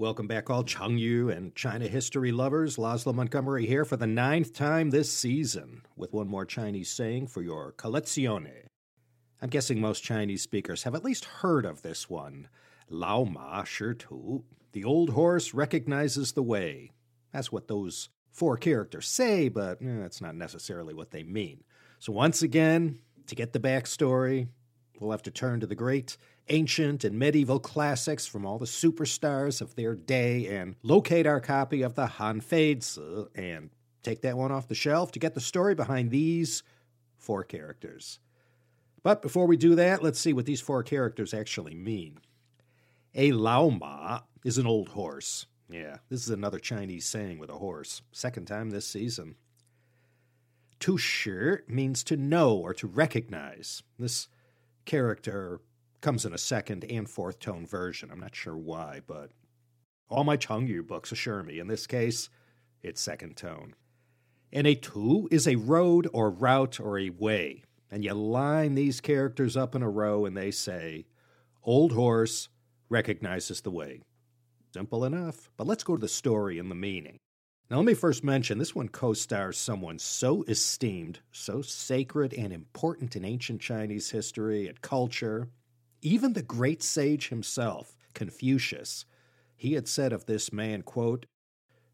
Welcome back, all Chengyu and China history lovers. Laszlo Montgomery here for the ninth time this season with one more Chinese saying for your collezione. I'm guessing most Chinese speakers have at least heard of this one. Lao Ma Shi Tu. The old horse recognizes the way. That's what those four characters say, but eh, that's not necessarily what they mean. So, once again, to get the backstory, we'll have to turn to the great ancient and medieval classics from all the superstars of their day and locate our copy of the Han Fei Zi uh, and take that one off the shelf to get the story behind these four characters. But before we do that, let's see what these four characters actually mean. A Laoma is an old horse. Yeah, this is another Chinese saying with a horse. Second time this season. To shi means to know or to recognize. This character comes in a second and fourth tone version. I'm not sure why, but all my Chengyu books assure me in this case, it's second tone. And a tu is a road or route or a way. And you line these characters up in a row and they say, Old horse recognizes the way. Simple enough, but let's go to the story and the meaning. Now, let me first mention this one co stars someone so esteemed, so sacred and important in ancient Chinese history and culture, even the great sage himself, Confucius, he had said of this man, quote,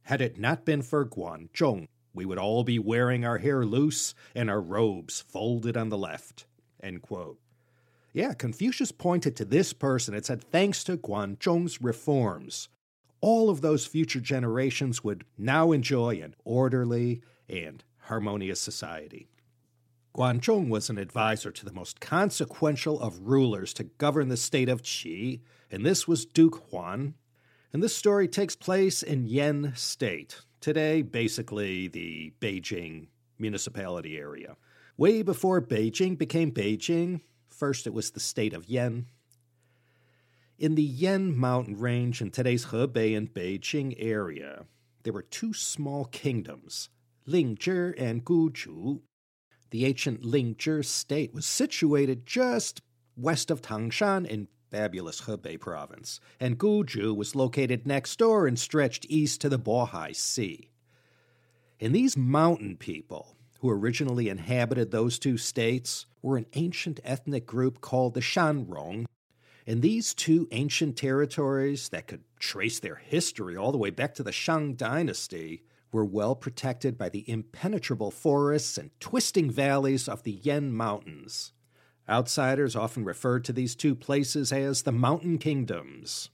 Had it not been for Guan Zhong, we would all be wearing our hair loose and our robes folded on the left. End quote. Yeah, Confucius pointed to this person and said, thanks to Guan Zhong's reforms, all of those future generations would now enjoy an orderly and harmonious society. Guanzhong was an advisor to the most consequential of rulers to govern the state of Qi, and this was Duke Huan. And this story takes place in Yan State, today basically the Beijing municipality area. Way before Beijing became Beijing, first it was the state of Yan. In the Yan mountain range in today's Hebei and Beijing area, there were two small kingdoms, Lingzhi and Guzhu, the ancient Lingzhi state was situated just west of Tangshan in fabulous Hebei province, and Guzhu was located next door and stretched east to the Bohai Sea. And these mountain people, who originally inhabited those two states, were an ancient ethnic group called the Shanrong. And these two ancient territories that could trace their history all the way back to the Shang dynasty were well protected by the impenetrable forests and twisting valleys of the Yan Mountains. Outsiders often referred to these two places as the Mountain Kingdoms.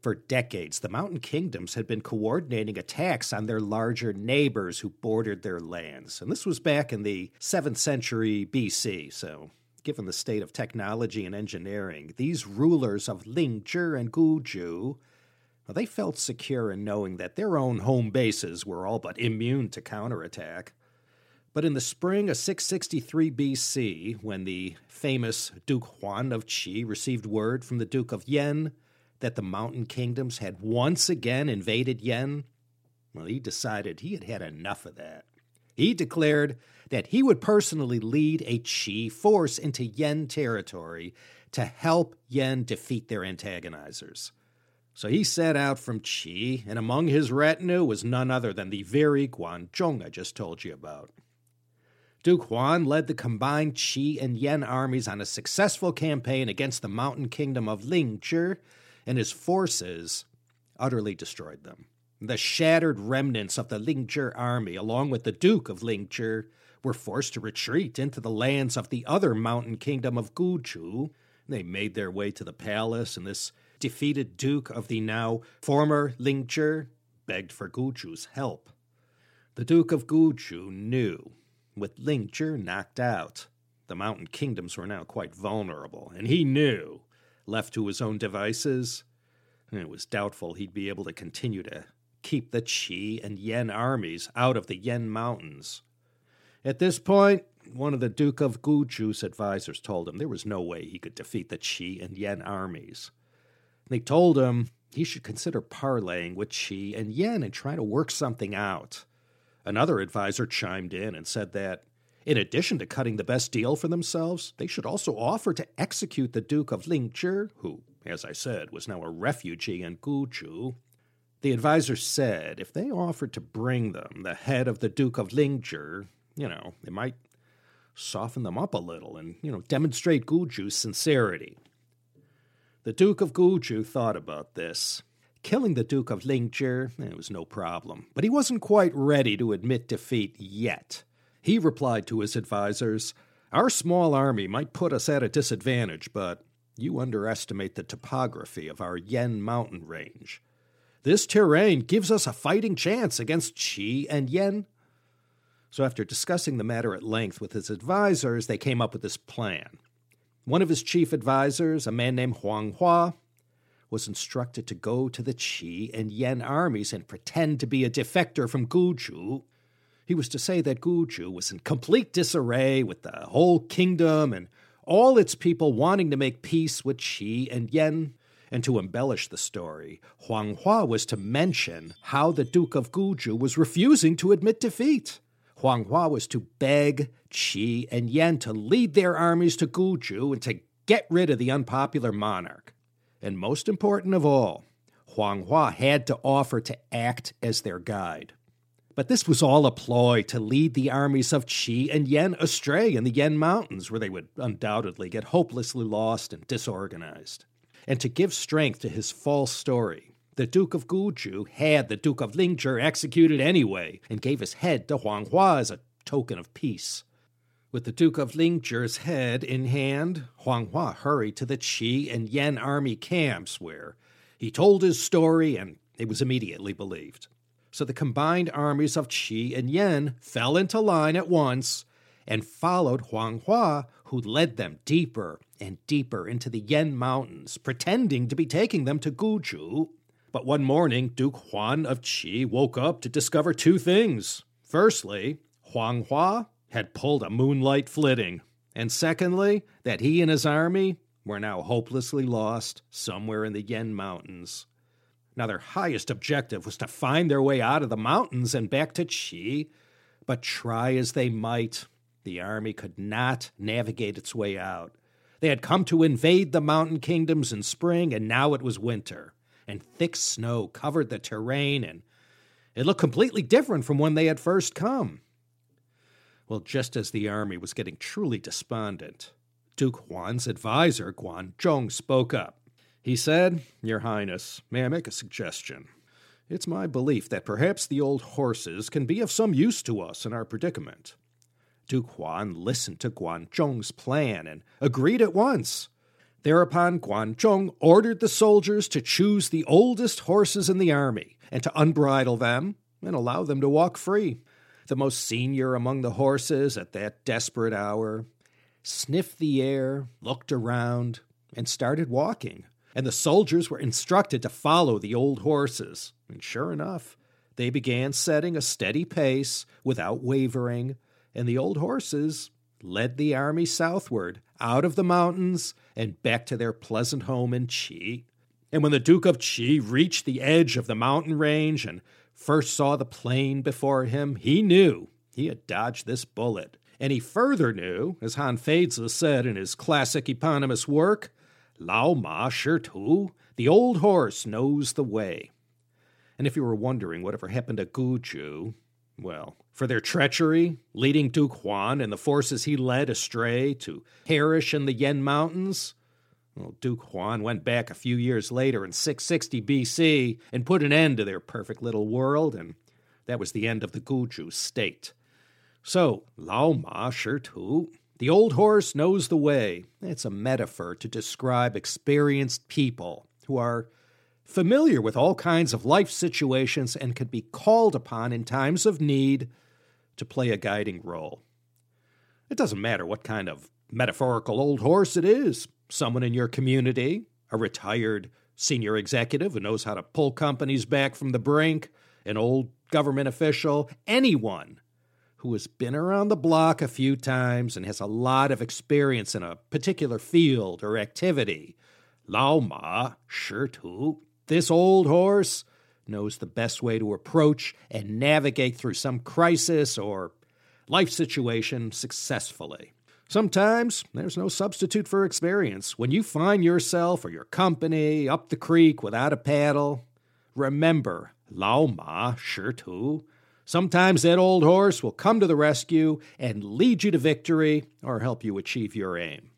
For decades, the Mountain Kingdoms had been coordinating attacks on their larger neighbors who bordered their lands. And this was back in the 7th century BC, so given the state of technology and engineering, these rulers of Lingzhi and well, they felt secure in knowing that their own home bases were all but immune to counterattack. But in the spring of 663 BC, when the famous Duke Huan of Qi received word from the Duke of Yan that the mountain kingdoms had once again invaded Yan, well, he decided he had had enough of that. He declared that he would personally lead a Qi force into Yan territory to help Yan defeat their antagonizers. So he set out from Qi, and among his retinue was none other than the very Guan Guanzhong I just told you about. Duke Huan led the combined Qi and Yan armies on a successful campaign against the mountain kingdom of Lingzhi, and his forces utterly destroyed them. The shattered remnants of the Lingzhi army, along with the Duke of Lingzhi, were forced to retreat into the lands of the other mountain kingdom of Guzhu. They made their way to the palace, and this defeated Duke of the now former Lingzhi begged for Guzhu's help. The Duke of Guzhu knew, with Lingzhi knocked out, the mountain kingdoms were now quite vulnerable, and he knew, left to his own devices, it was doubtful he'd be able to continue to keep the Qi and Yan armies out of the Yan mountains. At this point, one of the Duke of Guzhu's advisors told him there was no way he could defeat the Qi and Yan armies. They told him he should consider parleying with Qi and Yan and try to work something out. Another advisor chimed in and said that, in addition to cutting the best deal for themselves, they should also offer to execute the Duke of Lingzhi, who, as I said, was now a refugee in Guzhu. The advisor said if they offered to bring them the head of the Duke of Lingzhi, you know, it might soften them up a little and, you know, demonstrate Guzhu's sincerity. The Duke of Guzhu thought about this. Killing the Duke of Lingzhi, it eh, was no problem, but he wasn't quite ready to admit defeat yet. He replied to his advisers, Our small army might put us at a disadvantage, but you underestimate the topography of our Yan mountain range. This terrain gives us a fighting chance against Qi and Yan. So, after discussing the matter at length with his advisers, they came up with this plan. One of his chief advisers, a man named Huang Hua, was instructed to go to the Qi and Yan armies and pretend to be a defector from Guzhu. He was to say that Guzhu was in complete disarray with the whole kingdom and all its people wanting to make peace with Qi and Yan. And to embellish the story, Huang Hua was to mention how the Duke of Guzhu was refusing to admit defeat. Huang Hua was to beg Qi and Yan to lead their armies to Guzhu and to get rid of the unpopular monarch. And most important of all, Huang Hua had to offer to act as their guide. But this was all a ploy to lead the armies of Qi and Yan astray in the Yan Mountains, where they would undoubtedly get hopelessly lost and disorganized. And to give strength to his false story, the Duke of Guzhu had the Duke of Lingzhi executed anyway and gave his head to Huang Hua as a token of peace. With the Duke of Lingzhi's head in hand, Huang Hua hurried to the Qi and Yan army camps where he told his story and it was immediately believed. So the combined armies of Qi and Yan fell into line at once and followed Huang Hua, who led them deeper and deeper into the Yan Mountains, pretending to be taking them to Guzhu. But one morning, Duke Huan of Qi woke up to discover two things. Firstly, Huang Hua had pulled a moonlight flitting, and secondly, that he and his army were now hopelessly lost somewhere in the Yan Mountains. Now, their highest objective was to find their way out of the mountains and back to Qi, but try as they might, the army could not navigate its way out. They had come to invade the mountain kingdoms in spring, and now it was winter, and thick snow covered the terrain, and it looked completely different from when they had first come. Well, just as the army was getting truly despondent, Duke Huan's advisor, Guan Zhong, spoke up. He said, Your Highness, may I make a suggestion? It's my belief that perhaps the old horses can be of some use to us in our predicament. Duke Huan listened to Guan Zhong's plan and agreed at once. Thereupon, Guan Zhong ordered the soldiers to choose the oldest horses in the army and to unbridle them and allow them to walk free. The most senior among the horses at that desperate hour sniffed the air, looked around, and started walking. And the soldiers were instructed to follow the old horses. And sure enough, they began setting a steady pace without wavering and the old horses led the army southward, out of the mountains, and back to their pleasant home in Qi. And when the Duke of Qi reached the edge of the mountain range and first saw the plain before him, he knew he had dodged this bullet. And he further knew, as Han Feizi said in his classic eponymous work, Lao Ma Shi Tu, the old horse knows the way. And if you were wondering whatever happened to Guzhu, well, for their treachery, leading Duke Huan and the forces he led astray to perish in the Yan Mountains. Well, Duke Huan went back a few years later in 660 BC and put an end to their perfect little world, and that was the end of the Guzhu state. So, Lao Ma Shi Tu, the old horse knows the way. It's a metaphor to describe experienced people who are familiar with all kinds of life situations and can be called upon in times of need to play a guiding role. It doesn't matter what kind of metaphorical old horse it is someone in your community, a retired senior executive who knows how to pull companies back from the brink, an old government official, anyone who has been around the block a few times and has a lot of experience in a particular field or activity. Lao Ma, Shi Tu, this old horse knows the best way to approach and navigate through some crisis or life situation successfully. Sometimes there's no substitute for experience. When you find yourself or your company up the creek without a paddle, remember, Lao Ma Shi Tu. Sometimes that old horse will come to the rescue and lead you to victory or help you achieve your aim.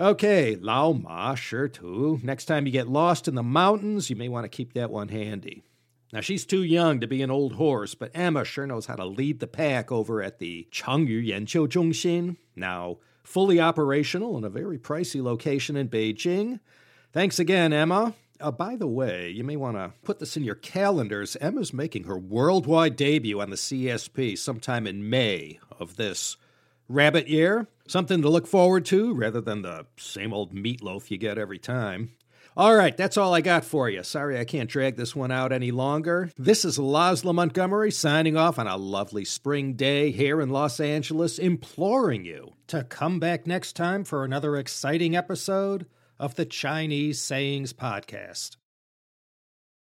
Okay, Lao Ma Shi Tu. Next time you get lost in the mountains, you may want to keep that one handy. Now, she's too young to be an old horse, but Emma sure knows how to lead the pack over at the Chengyu Yanqiu Zhongxin, now fully operational in a very pricey location in Beijing. Thanks again, Emma. Uh, by the way, you may want to put this in your calendars. Emma's making her worldwide debut on the CSP sometime in May of this rabbit year. Something to look forward to rather than the same old meatloaf you get every time. All right, that's all I got for you. Sorry I can't drag this one out any longer. This is Laszlo Montgomery signing off on a lovely spring day here in Los Angeles, imploring you to come back next time for another exciting episode of the Chinese Sayings Podcast.